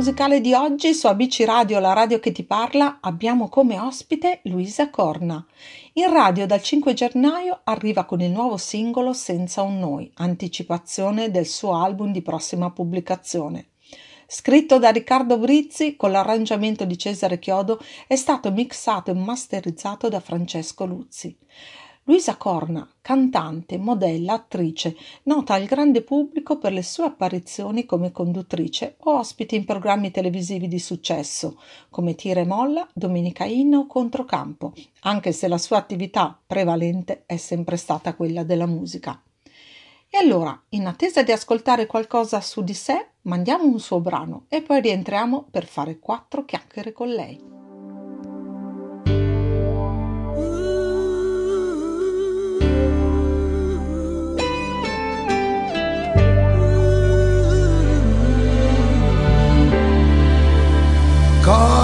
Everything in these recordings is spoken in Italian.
Musicale di oggi su ABC Radio, la radio che ti parla, abbiamo come ospite Luisa Corna. In radio dal 5 gennaio arriva con il nuovo singolo Senza un noi, anticipazione del suo album di prossima pubblicazione. Scritto da Riccardo Brizzi con l'arrangiamento di Cesare Chiodo, è stato mixato e masterizzato da Francesco Luzzi. Luisa Corna, cantante, modella, attrice, nota al grande pubblico per le sue apparizioni come conduttrice o ospite in programmi televisivi di successo come Tira e Molla, Domenica Inna o Controcampo, anche se la sua attività prevalente è sempre stata quella della musica. E allora, in attesa di ascoltare qualcosa su di sé, mandiamo un suo brano e poi rientriamo per fare quattro chiacchiere con lei.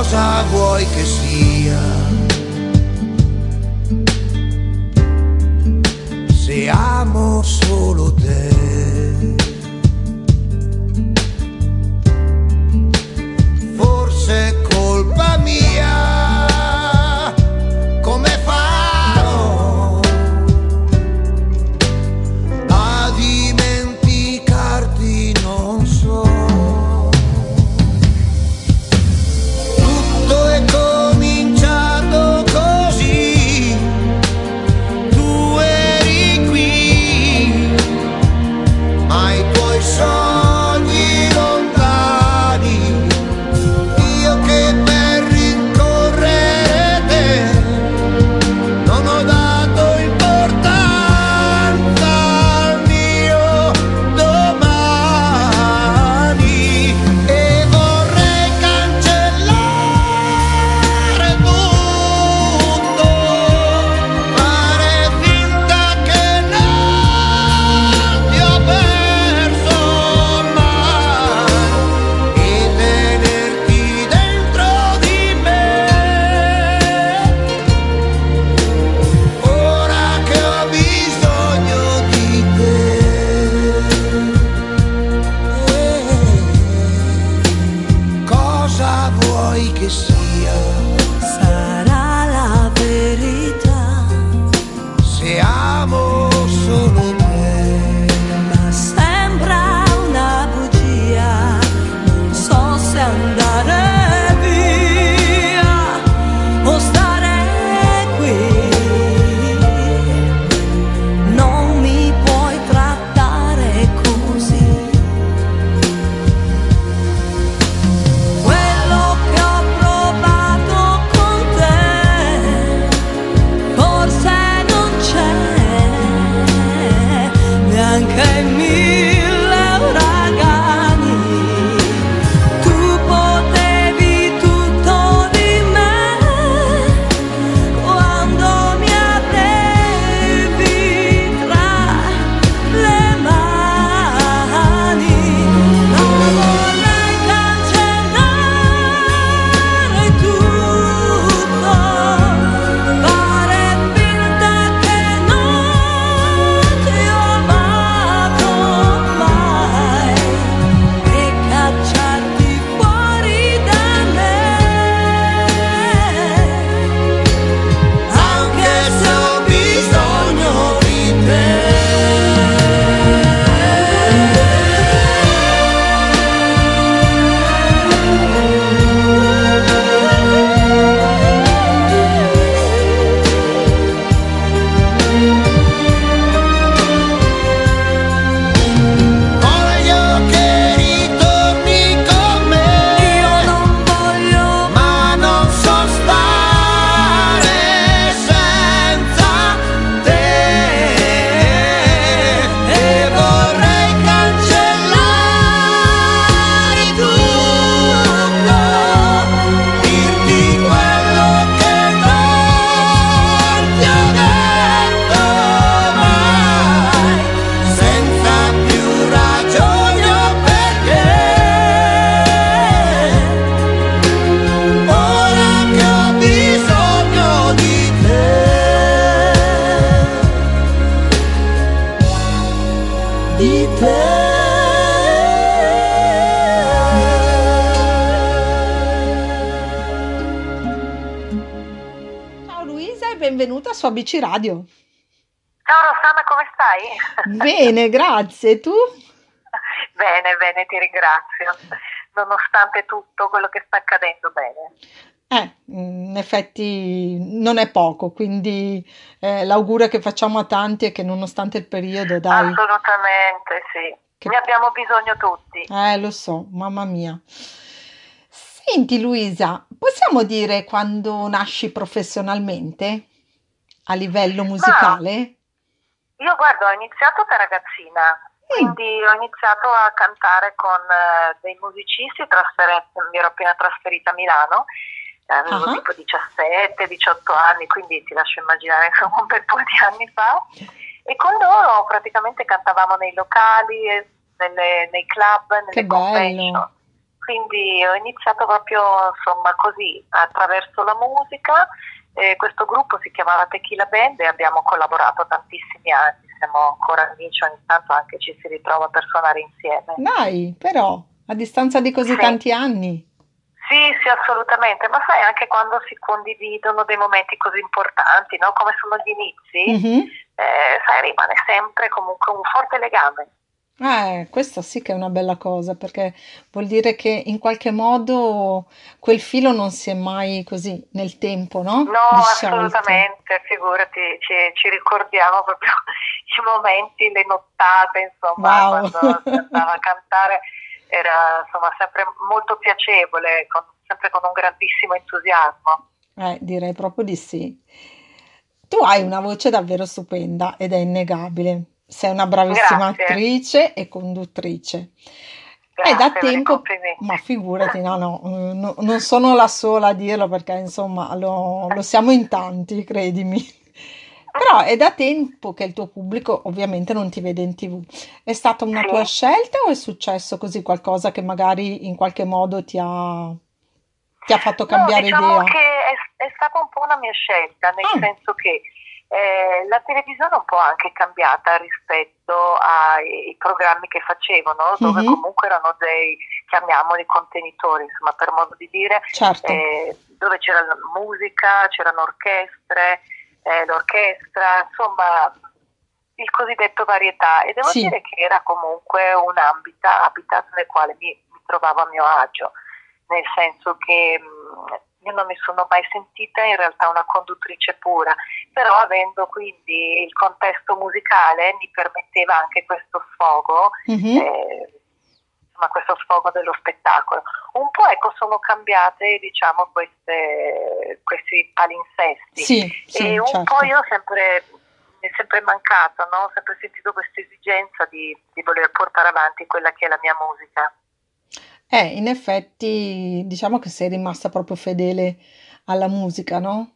Cosa vuoi che sia. Se amo solo te. ABC Radio. Ciao Rossana, come stai? Bene, grazie. Tu? Bene, bene, ti ringrazio. Nonostante tutto quello che sta accadendo, bene. Eh, in effetti non è poco, quindi eh, l'augurio che facciamo a tanti è che nonostante il periodo, dai. Assolutamente, sì. Che... Ne abbiamo bisogno tutti. Eh, lo so, mamma mia. Senti Luisa, possiamo dire quando nasci professionalmente a livello musicale? Ma io guardo, ho iniziato da ragazzina, quindi ho iniziato a cantare con uh, dei musicisti, mi ero appena trasferita a Milano, avevo uh-huh. tipo 17-18 anni, quindi ti lascio immaginare insomma un bel po' di anni fa. E con loro praticamente cantavamo nei locali, nelle, nei club, nelle che convention. Bello. Quindi ho iniziato proprio insomma così, attraverso la musica. E questo gruppo si chiamava Tequila Band e abbiamo collaborato tantissimi anni siamo ancora amici, ogni tanto anche ci si ritrova per suonare insieme. Dai, però, a distanza di così Sì. tanti anni. Sì, sì, assolutamente, ma sai anche quando si condividono dei momenti così importanti, no? come sono gli inizi, Mhm. eh, sai, rimane sempre comunque un forte legame. Eh, questo sì che è una bella cosa, perché vuol dire che in qualche modo quel filo non si è mai così nel tempo, no? No, Disciolto. assolutamente, figurati, ci, ci ricordiamo proprio i momenti, le nottate, insomma, Wow. quando si andava a cantare, era insomma sempre molto piacevole, con- sempre con un grandissimo entusiasmo. Eh, direi proprio di sì. Tu hai una voce davvero stupenda ed è innegabile. Sei una bravissima Grazie. attrice e conduttrice. È da Grazie per i tempo, ma figurati, no, no, eh, no- non sono la sola a dirlo perché insomma lo, lo siamo in tanti, credimi. Però è da tempo che il tuo pubblico ovviamente non ti vede in TV. È stata una Sì. tua scelta o è successo così qualcosa che magari in qualche modo ti ha, ti ha fatto cambiare no, diciamo idea? che è, è stata un po' una mia scelta, nel Ah. senso che eh, la televisione è un po' anche cambiata rispetto ai programmi che facevo, no? dove Mhm. comunque erano dei, chiamiamoli contenitori, insomma, per modo di dire, Certo. eh, dove c'era musica, c'erano orchestre, eh, l'orchestra, insomma il cosiddetto varietà e devo Sì. dire che era comunque un ambita- habitat nel quale mi, mi trovavo a mio agio, nel senso che mh, io non mi sono mai sentita in realtà una conduttrice pura, però avendo quindi il contesto musicale mi permetteva anche questo sfogo Mhm. eh, insomma questo sfogo dello spettacolo. Un po' ecco sono cambiate diciamo queste, questi palinsesti Sì, sì, e un certo. po' io sempre mi è sempre mancato, no? ho sempre sentito questa esigenza di, di voler portare avanti quella che è la mia musica. Eh, in effetti, diciamo che sei rimasta proprio fedele alla musica, no?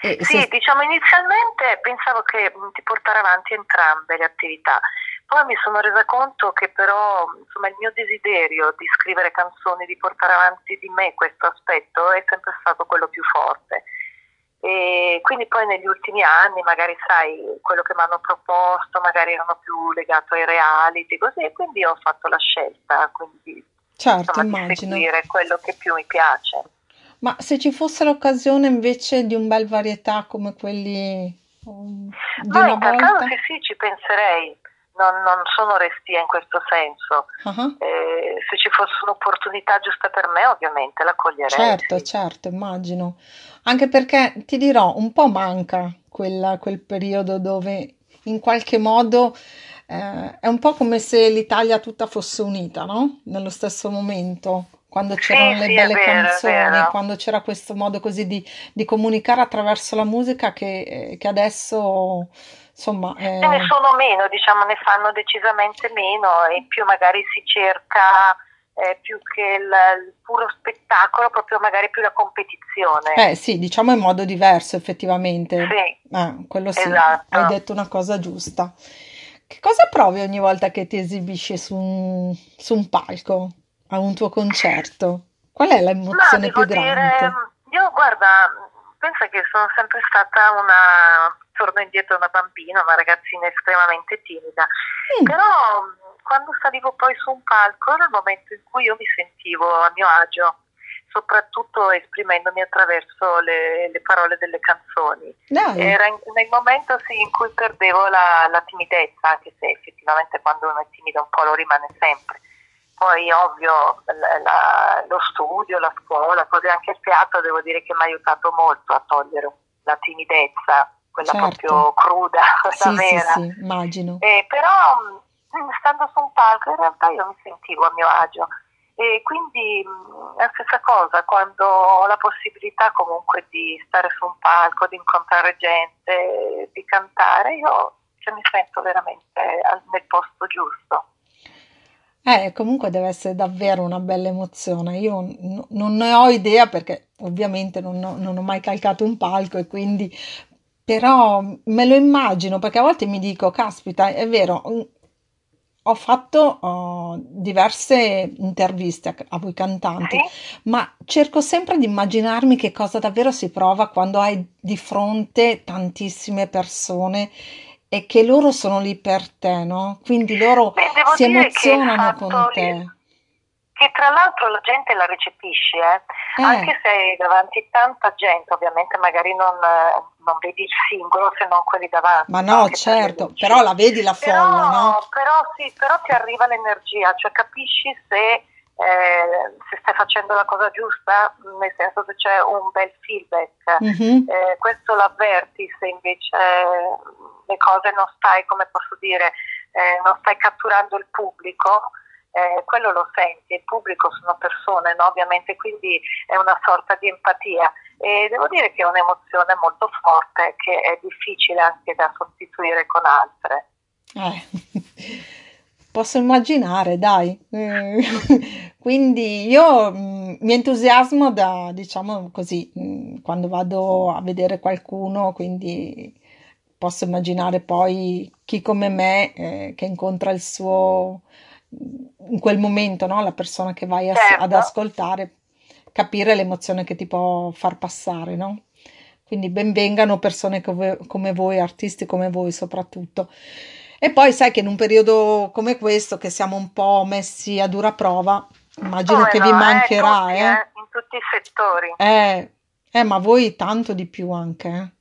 E Sì, sei- diciamo inizialmente pensavo che mh, di portare avanti entrambe le attività, poi mi sono resa conto che però insomma, il mio desiderio di scrivere canzoni, di portare avanti di me questo aspetto è sempre stato quello più forte. E quindi poi negli ultimi anni, magari sai, quello che mi hanno proposto, magari erano più legato ai reality, così, e quindi ho fatto la scelta, quindi certo, insomma, di immagino. seguire quello che più mi piace. Ma se ci fosse l'occasione invece di un bel varietà come quelli um, di Ma in tal caso volta? sì, ci penserei, non, non sono restia in questo senso. Ah, Eh, se ci fosse un'opportunità giusta per me, ovviamente la coglierei. Certo, sì. certo, immagino. Anche perché ti dirò, un po' manca quella- quel periodo dove in qualche modo eh, è un po' come se l'Italia tutta fosse unita, no? Nello stesso momento, quando c'erano le sì, è belle vero, canzoni, quando c'era questo modo così di, di comunicare attraverso la musica che, eh, che adesso, insomma, eh, Ce ne sono meno, diciamo, ne fanno decisamente meno e più magari si cerca eh, più che il, il puro spettacolo, proprio magari più la competizione. eh, sì, diciamo in modo diverso effettivamente. Sì, Eh, quello sì, Esatto. hai detto una cosa giusta. Che cosa provi ogni volta che ti esibisci su un, su un palco, a un tuo concerto? Qual è l'emozione più dire, grande? io guarda, penso che sono sempre stata una, torno indietro una bambina, una ragazzina estremamente timida, Mm, però quando salivo poi su un palco era il momento in cui io mi sentivo a mio agio, soprattutto esprimendomi attraverso le, le parole delle canzoni. Dai. Era in, nel momento sì, in cui perdevo la, la timidezza, anche se effettivamente quando uno è timido un po' lo rimane sempre. Poi ovvio la, la, lo studio, la scuola, così anche il teatro devo dire che mi ha aiutato molto a togliere la timidezza, quella Certo. proprio cruda, quella Sì, sì, vera. sì, immagino. Eh, però mh, stando su un palco in realtà io mi sentivo a mio agio e quindi mh, la stessa cosa quando ho la possibilità comunque di stare su un palco, di incontrare gente, di cantare, io cioè, mi sento veramente nel posto giusto. Eh, comunque deve essere davvero una bella emozione. Io n- non ne ho idea perché ovviamente non ho, non ho mai calcato un palco e quindi, però me lo immagino perché a volte mi dico, caspita, è vero, mm, ho fatto oh, diverse interviste a, voi cantanti, Sì? ma cerco sempre di immaginarmi che cosa davvero si prova quando hai di fronte tantissime persone e che loro sono lì per te, no? Quindi loro Beh, si emozionano con te. Che tra l'altro la gente la recepisce, eh. Eh, Anche se davanti tanta gente, ovviamente magari non, non vedi il singolo se non quelli davanti. ma no, certo, però la vedi la Però, folla, no? però sì, però ti arriva l'energia, cioè capisci se, eh, se stai facendo la cosa giusta, nel senso che c'è un bel feedback. Mhm. Eh, questo l'avverti se invece eh, le cose non stai, come posso dire, eh, non stai catturando il pubblico, eh, quello lo senti, il pubblico sono persone, no? ovviamente, quindi è una sorta di empatia e devo dire che è un'emozione molto forte che è difficile anche da sostituire con altre. Eh, posso immaginare, dai. Eh, Quindi io mm, mi entusiasmo da, diciamo così, mm, quando vado a vedere qualcuno, quindi posso immaginare poi chi come me eh, che incontra il suo, in quel momento, no? La persona che vai a- ad Certo. ascoltare, capire l'emozione che ti può far passare, no? Quindi benvengano persone come, come voi, artisti come voi soprattutto. E poi sai che in un periodo come questo, che siamo un po' messi a dura prova, immagino Come che no, vi eh, mancherà, tutti, eh? eh, in tutti i settori. Eh, eh, ma voi tanto di più anche, eh?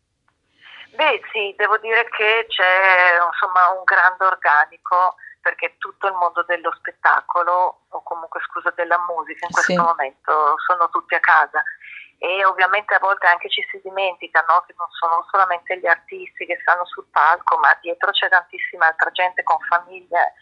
Beh sì, devo dire che c'è insomma un grande organico perché tutto il mondo dello spettacolo o comunque scusa della musica in questo Sì. momento sono tutti a casa e ovviamente a volte anche ci si dimentica no, che non sono solamente gli artisti che stanno sul palco ma dietro c'è tantissima altra gente con famiglie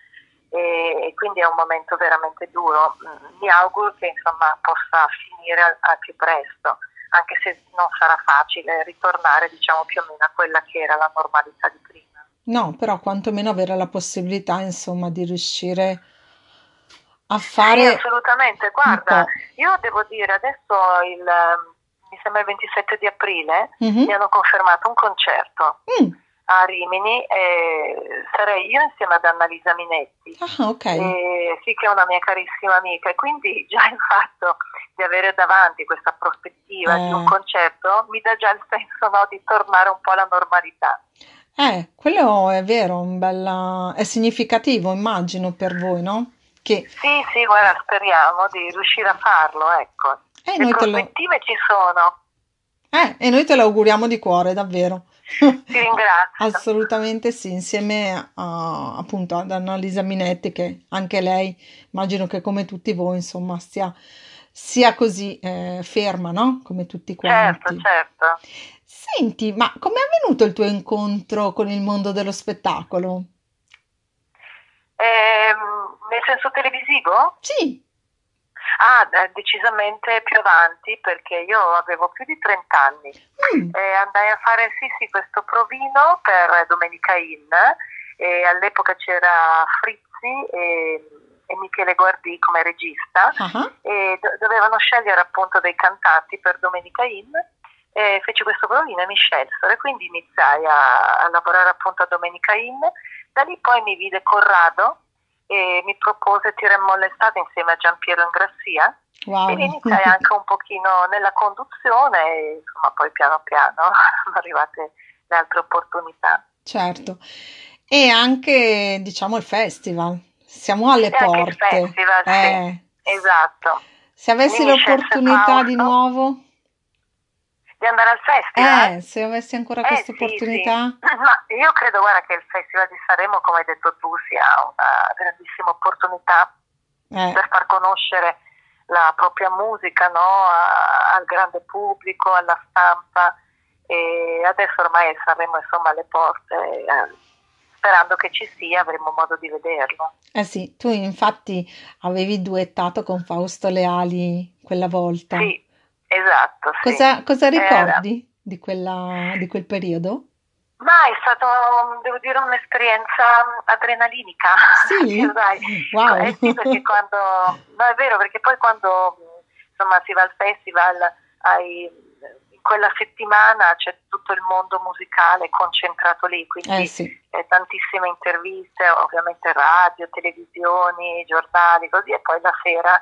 e, quindi è un momento veramente duro. Mm, Mi auguro che insomma possa finire al, al più presto anche se non sarà facile ritornare diciamo più o meno a quella che era la normalità di prima. No, però quantomeno avere la possibilità, insomma, di riuscire a Sì, fare assolutamente, un guarda, io devo dire adesso il, mi sembra il 27 di aprile Mhm. mi hanno confermato un concerto Mm, a Rimini e sarei io insieme ad Annalisa Minetti. Ah, ok. E sì, che è una mia carissima amica, e quindi già il fatto di avere davanti questa prospettiva di un Eh. concerto mi dà già il senso no, di tornare un po' alla normalità. Eh, quello è vero, un bella... è significativo, immagino, per voi, no? Che Sì, sì, guarda, speriamo di riuscire a farlo, ecco. eh, Le te lo... prospettive ci sono, eh, e noi te lo auguriamo di cuore, davvero. ti ringrazio. Assolutamente sì, insieme a, appunto ad Annalisa Minetti, che anche lei, immagino che come tutti voi, insomma, stia, sia così eh, ferma, no? Come tutti Certo, quanti. certo. Senti, ma com'è avvenuto il tuo incontro con il mondo dello spettacolo? Ehm, nel senso televisivo? Sì, Ah, eh, decisamente più avanti perché io avevo più di 30 anni. Mm, E andai a fare sì, sì, questo provino per Domenica Inn e all'epoca c'era Frizzi e, e Michele Guardì come regista ah, e do- dovevano scegliere appunto dei cantanti per Domenica Inn e feci questo provino e mi scelsero e quindi iniziai a, a lavorare appunto a Domenica Inn. Da lì poi mi vide Corrado e mi propose Tiremmo l'estate insieme a Giampiero Ingrassia wow. e iniziai anche un pochino nella conduzione e insomma poi piano piano sono arrivate le altre opportunità. Certo. E anche, diciamo, il festival. Siamo alle E porte. festival, sì. Eh, Esatto. Se avessi l'opportunità di nuovo, Di andare al festival? eh, se avessi ancora Eh, questa sì, opportunità, sì. Ma io credo, guarda, che il Festival di Sanremo, come hai detto tu, sia una grandissima opportunità eh, per far conoscere la propria musica no? a- al grande pubblico, alla stampa e adesso ormai Sanremo insomma alle porte, eh, sperando che ci sia avremo modo di vederlo. eh sì, tu infatti avevi duettato con Fausto Leali quella volta. Sì, esatto. Sì. Cosa, cosa ricordi di quella, di quel periodo? Ma è stato, devo dire, un'esperienza adrenalinica. Sì? Wow. Eh sì, perché quando, no è vero, perché poi quando insomma si va al festival, hai, in quella settimana c'è tutto il mondo musicale concentrato lì, quindi Eh sì, eh, tantissime interviste, ovviamente radio, televisioni, giornali, così, e poi la sera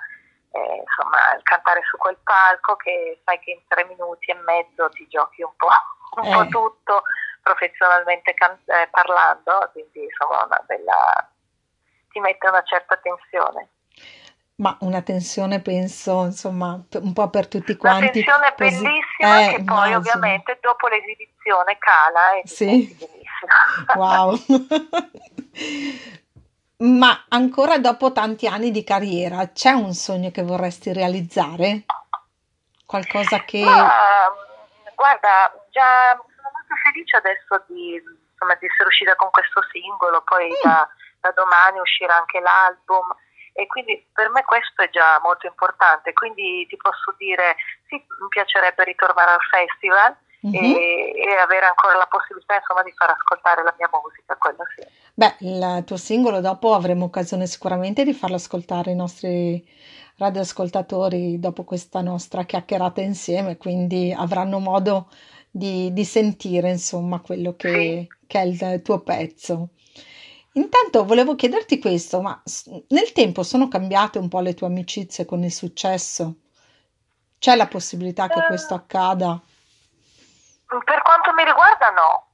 eh, insomma il cantare su quel palco che sai che in tre minuti e mezzo ti giochi un po', un po' Eh. tutto professionalmente can- eh, parlando, quindi insomma una bella ti mette una certa tensione. ma una tensione penso, insomma, un po' per tutti Una quanti. tensione così- bellissima Eh, che poi immagino. ovviamente dopo l'esibizione cala e ti Sì. benissimo. Wow. Ma ancora dopo tanti anni di carriera, c'è un sogno che vorresti realizzare? Qualcosa che... Ma, guarda, già sono molto felice adesso di, insomma, di essere uscita con questo singolo, poi Mm. da, da domani uscirà anche l'album e quindi per me questo è già molto importante, quindi ti posso dire sì, mi piacerebbe ritornare al festival Mhm. e, e avere ancora la possibilità insomma di far ascoltare la mia musica, quello sì. Beh, il tuo singolo dopo avremo occasione sicuramente di farlo ascoltare ai nostri radioascoltatori dopo questa nostra chiacchierata insieme, quindi avranno modo di, di sentire, insomma, quello che, che è il tuo pezzo. Intanto volevo chiederti questo, ma nel tempo sono cambiate un po' le tue amicizie con il successo? C'è la possibilità che questo accada? Per quanto mi riguarda no,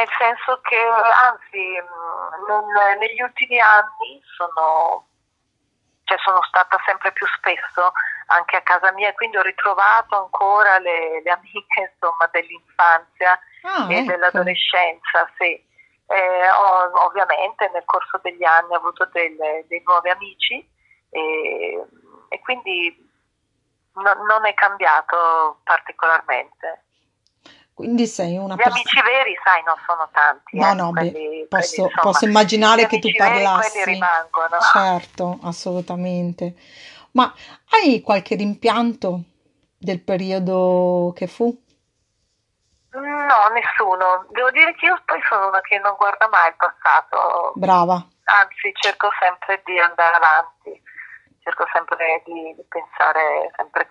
nel senso che anzi mh, non- negli ultimi anni sono, cioè, sono stata sempre più spesso anche a casa mia quindi ho ritrovato ancora le, le amiche insomma, dell'infanzia ah, e ecco. dell'adolescenza, sì. Eh, ho- ovviamente nel corso degli anni ho avuto delle- dei nuovi amici e, e quindi no- non è cambiato particolarmente. Quindi sei una Gli persona... amici veri, sai, non sono tanti. No, eh, no, beh, quelli- posso, quelli, posso immaginare gli che tu veri, parlassi. quelli rimangono. Certo, assolutamente. Ma hai qualche rimpianto del periodo che fu? No, nessuno. Devo dire che io poi sono una che non guarda mai il passato, Brava. anzi cerco sempre di andare avanti, cerco sempre di, di pensare sempre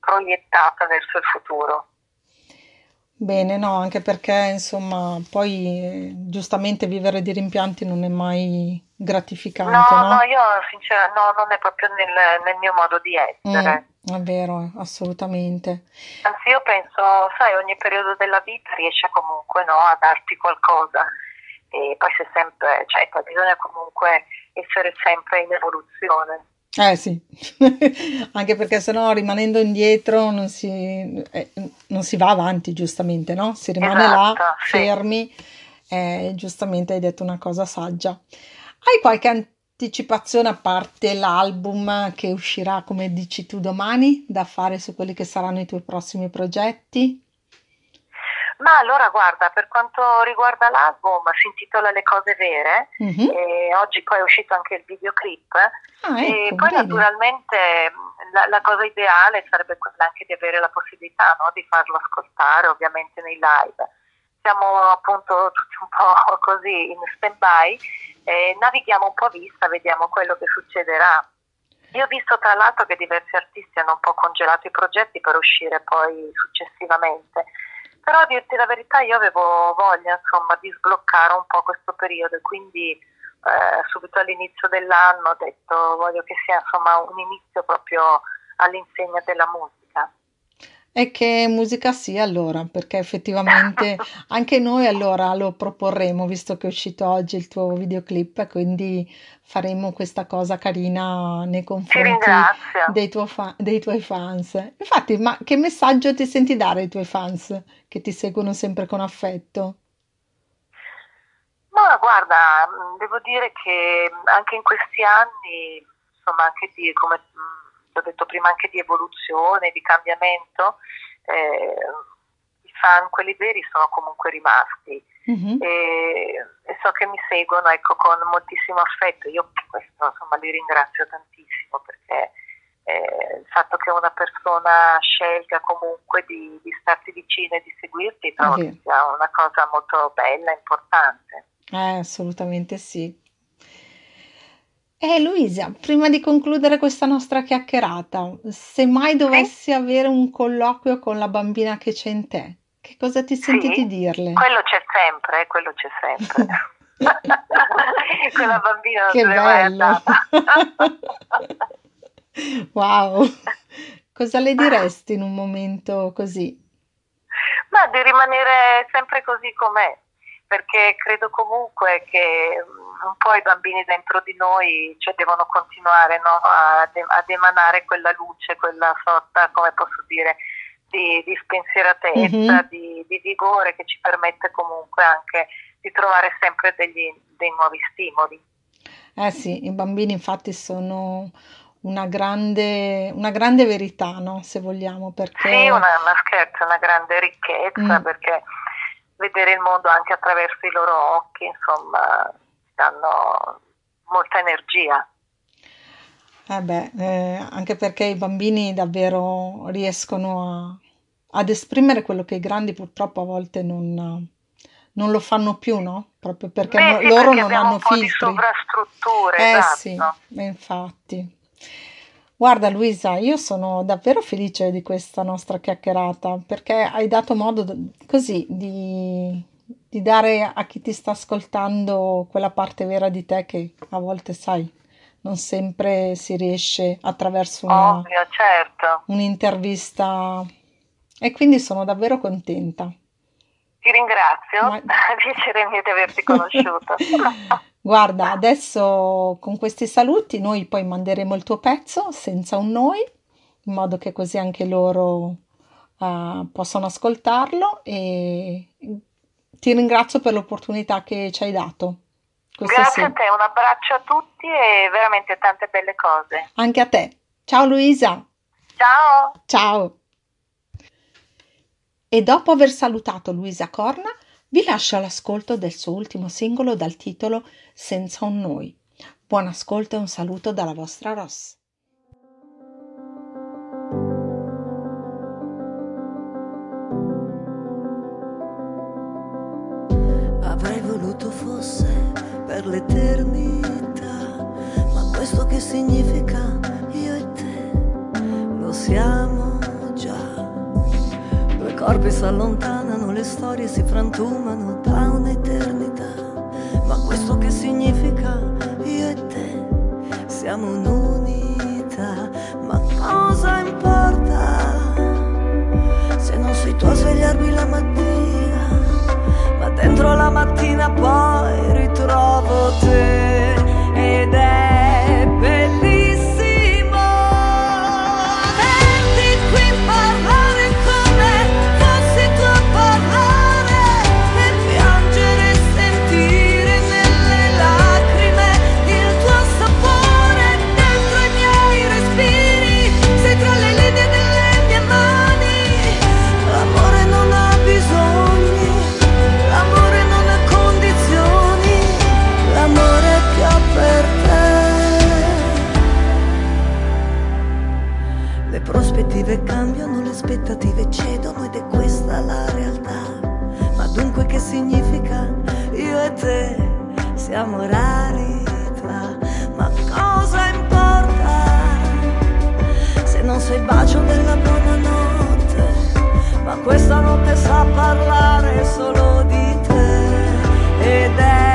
proiettata verso il futuro. Bene, no, anche perché insomma, poi eh, giustamente vivere di rimpianti non è mai gratificante, No, no? no, io sinceramente no, non è proprio nel, nel mio modo di essere. Mm, è vero, assolutamente. Anzi, io penso, sai, ogni periodo della vita riesce comunque no, a darti qualcosa e poi c'è sempre, cioè bisogna comunque essere sempre in evoluzione. Eh sì, anche perché sennò rimanendo indietro non si, eh, non si va avanti, giustamente, no? Si rimane là, Esatto, sì. fermi, e giustamente hai detto una cosa saggia. Hai qualche anticipazione a parte l'album che uscirà, come dici tu, domani, da fare su quelli che saranno i tuoi prossimi progetti? Ma allora guarda, per quanto riguarda l'album, si intitola Le cose vere Mhm. e oggi poi è uscito anche il videoclip Ah, e ecco, poi vedi. naturalmente mh, la, la cosa ideale sarebbe quella anche di avere la possibilità no, di farlo ascoltare ovviamente nei live. Siamo appunto tutti un po' così in stand-by, eh, navighiamo un po' a vista, vediamo quello che succederà. Io ho visto tra l'altro che diversi artisti hanno un po' congelato i progetti per uscire poi successivamente, però a dirti la verità io avevo voglia insomma di sbloccare un po' questo periodo e quindi eh, subito all'inizio dell'anno ho detto voglio che sia insomma un inizio proprio all'insegna della musica. E che musica sia allora, perché effettivamente anche noi allora lo proporremo, visto che è uscito oggi il tuo videoclip, quindi faremo questa cosa carina nei Ti confronti dei, tuo fa- dei tuoi fans. Infatti, ma che messaggio ti senti dare ai tuoi fans che ti seguono sempre con affetto? Ma guarda, devo dire che anche in questi anni, insomma, anche di, come ho detto prima, anche di evoluzione, di cambiamento, eh, i fan, quelli veri, sono comunque rimasti Mhm. e, e so che mi seguono, ecco, con moltissimo affetto. Io questo, insomma, li ringrazio tantissimo perché eh, il fatto che una persona scelga comunque di, di starti vicino e di seguirti, trovo che sia una cosa molto bella, importante. Eh, assolutamente sì. Eh, Luisa, prima di concludere questa nostra chiacchierata, se mai Sì? dovessi avere un colloquio con la bambina che c'è in te, che cosa ti senti di Sì, dirle? quello c'è sempre, eh, quello c'è sempre. Quella bambina non Che se n'è mai bello! andata. Wow! Cosa le diresti in un momento così? Ma di rimanere sempre così com'è, perché credo comunque che un po' i bambini dentro di noi cioè, devono continuare no, ad, ad emanare quella luce, quella sorta, come posso dire, di, di spensieratezza, Mhm. di, di vigore che ci permette comunque anche di trovare sempre degli, dei nuovi stimoli. Eh sì, i bambini infatti sono una grande, una grande verità, no? Se vogliamo, Sì, perché una, una scherzo, una grande ricchezza Mm. perché vedere il mondo anche attraverso i loro occhi, insomma, danno molta energia. Eh beh, eh, anche perché i bambini davvero riescono a- ad esprimere quello che i grandi purtroppo a volte non, non lo fanno più, no? Proprio perché Beh, no- sì, loro perché non hanno un po' di filtri. sovrastrutture, Eh sì, esatto. eh, infatti. Guarda Luisa, io sono davvero felice di questa nostra chiacchierata perché hai dato modo così di, di dare a chi ti sta ascoltando quella parte vera di te che a volte, sai, non sempre si riesce attraverso una, Ovvio, certo. un'intervista e quindi sono davvero contenta. Ti ringrazio, Ma- piacere mio di averti conosciuto. Guarda, adesso con questi saluti noi poi manderemo il tuo pezzo senza un noi, in modo che così anche loro eh, possano ascoltarlo e ti ringrazio per l'opportunità che ci hai dato. Grazie a sì. te, un abbraccio a tutti e veramente tante belle cose. Anche a te. Ciao Luisa. Ciao! Ciao. E dopo aver salutato Luisa Corna, vi lascio all'ascolto del suo ultimo singolo dal titolo Senza un noi. Buon ascolto e un saluto dalla vostra Ross. L'eternità, ma questo che significa io e te lo siamo già. Due corpi si allontanano, le storie si frantumano da un'eternità, ma questo che significa io e te siamo un'unità. Ma cosa importa se non sei tu a svegliarmi la mattina? ma dentro la mattina poi novelty aspettative cedono ed è questa la realtà. Ma dunque che significa io e te siamo rarità? Ma cosa importa se non sei il bacio della buonanotte? ma questa notte sa parlare solo di te ed è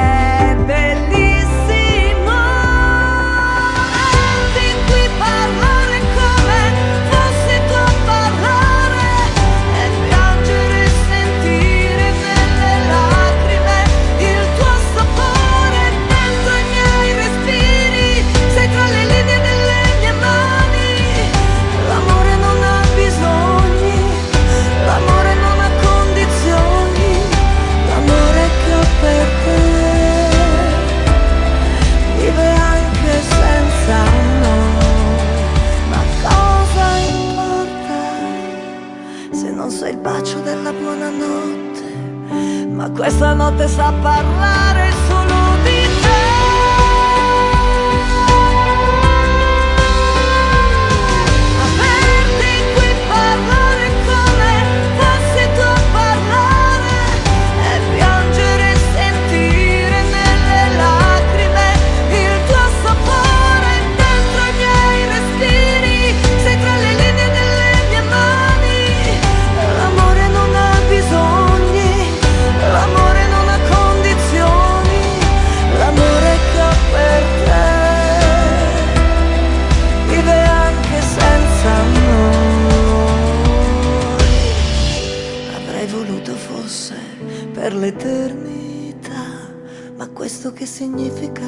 ma questo che significa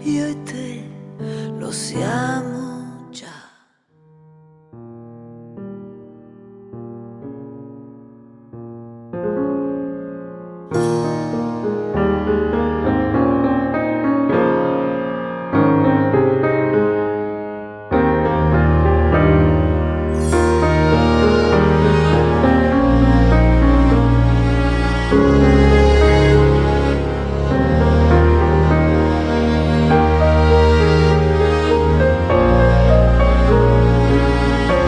io e te lo siamo